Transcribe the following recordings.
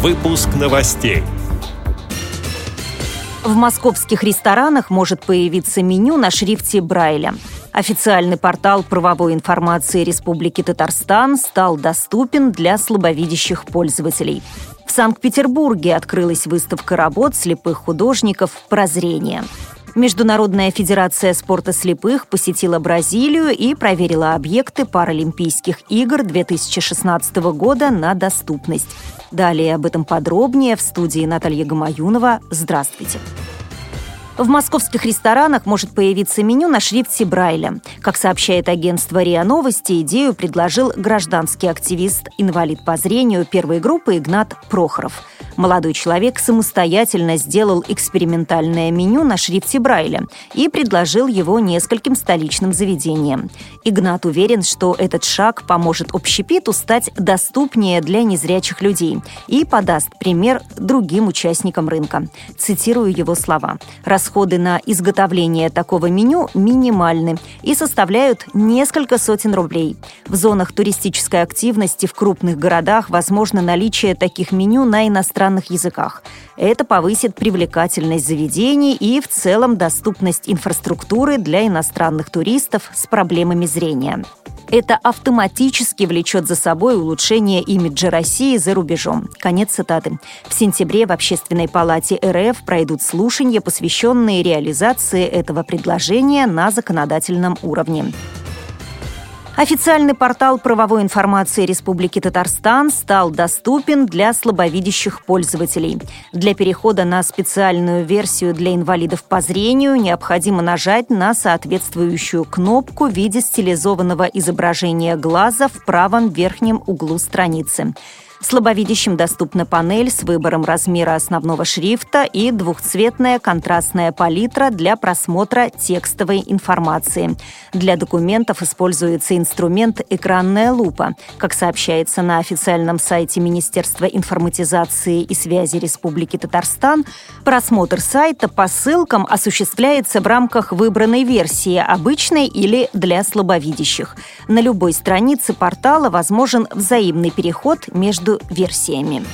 Выпуск новостей. В московских ресторанах может появиться меню на шрифте Брайля. Официальный портал правовой информации Республики Татарстан стал доступен для слабовидящих пользователей. В Санкт-Петербурге открылась выставка работ слепых художников «Прозрение». Международная федерация спорта слепых посетила Бразилию и проверила объекты Паралимпийских игр 2016 года на доступность. Далее об этом подробнее в студии Наталья Гамаюнова. Здравствуйте. В московских ресторанах может появиться меню на шрифте Брайля. Как сообщает агентство РИА Новости, идею предложил гражданский активист, инвалид по зрению первой группы Игнат Прохоров – Молодой человек самостоятельно сделал экспериментальное меню на шрифте Брайля и предложил его нескольким столичным заведениям. Игнат уверен, что этот шаг поможет общепиту стать доступнее для незрячих людей и подаст пример другим участникам рынка. Цитирую его слова. «Расходы на изготовление такого меню минимальны и составляют несколько сотен рублей. В зонах туристической активности в крупных городах возможно наличие таких меню на иностранных иностранных языках. Это повысит привлекательность заведений и в целом доступность инфраструктуры для иностранных туристов с проблемами зрения. Это автоматически влечет за собой улучшение имиджа России за рубежом. Конец цитаты. В сентябре в Общественной палате РФ пройдут слушания, посвященные реализации этого предложения на законодательном уровне. Официальный портал правовой информации Республики Татарстан стал доступен для слабовидящих пользователей. Для перехода на специальную версию для инвалидов по зрению необходимо нажать на соответствующую кнопку в виде стилизованного изображения глаза в правом верхнем углу страницы. Слабовидящим доступна панель с выбором размера основного шрифта и двухцветная контрастная палитра для просмотра текстовой информации. Для документов используется инструмент «Экранная лупа». Как сообщается на официальном сайте Министерства информатизации и связи Республики Татарстан, просмотр сайта по ссылкам осуществляется в рамках выбранной версии, обычной или для слабовидящих. На любой странице портала возможен взаимный переход между между версиями.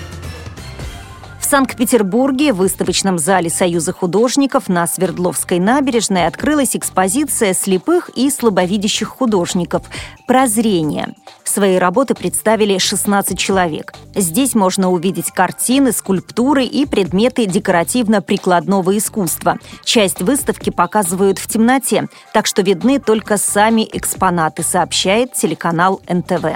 В Санкт-Петербурге в выставочном зале Союза художников на Свердловской набережной открылась экспозиция слепых и слабовидящих художников «Прозрение». Свои работы представили 16 человек. Здесь можно увидеть картины, скульптуры и предметы декоративно-прикладного искусства. Часть выставки показывают в темноте, так что видны только сами экспонаты, сообщает телеканал НТВ.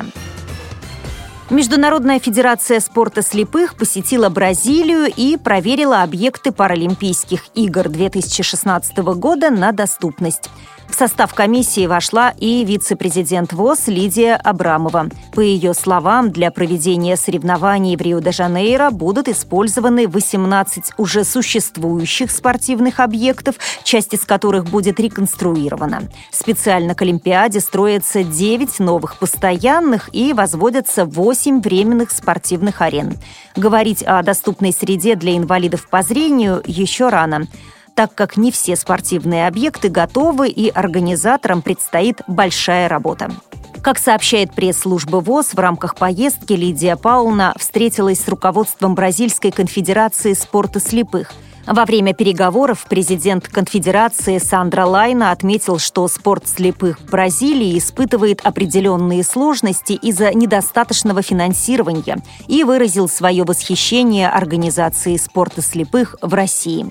Международная федерация спорта слепых посетила Бразилию и проверила объекты Паралимпийских игр 2016 года на доступность. В состав комиссии вошла и вице-президент ВОЗ Лидия Абрамова. По ее словам, для проведения соревнований в Рио-де-Жанейро будут использованы 18 уже существующих спортивных объектов, часть из которых будет реконструирована. Специально к Олимпиаде строятся 9 новых постоянных и возводятся 8 временных спортивных арен. Говорить о доступной среде для инвалидов по зрению еще рано так как не все спортивные объекты готовы и организаторам предстоит большая работа. Как сообщает пресс-служба ВОЗ, в рамках поездки Лидия Пауна встретилась с руководством Бразильской конфедерации спорта слепых – во время переговоров президент конфедерации Сандра Лайна отметил, что спорт слепых в Бразилии испытывает определенные сложности из-за недостаточного финансирования и выразил свое восхищение организацией спорта слепых в России.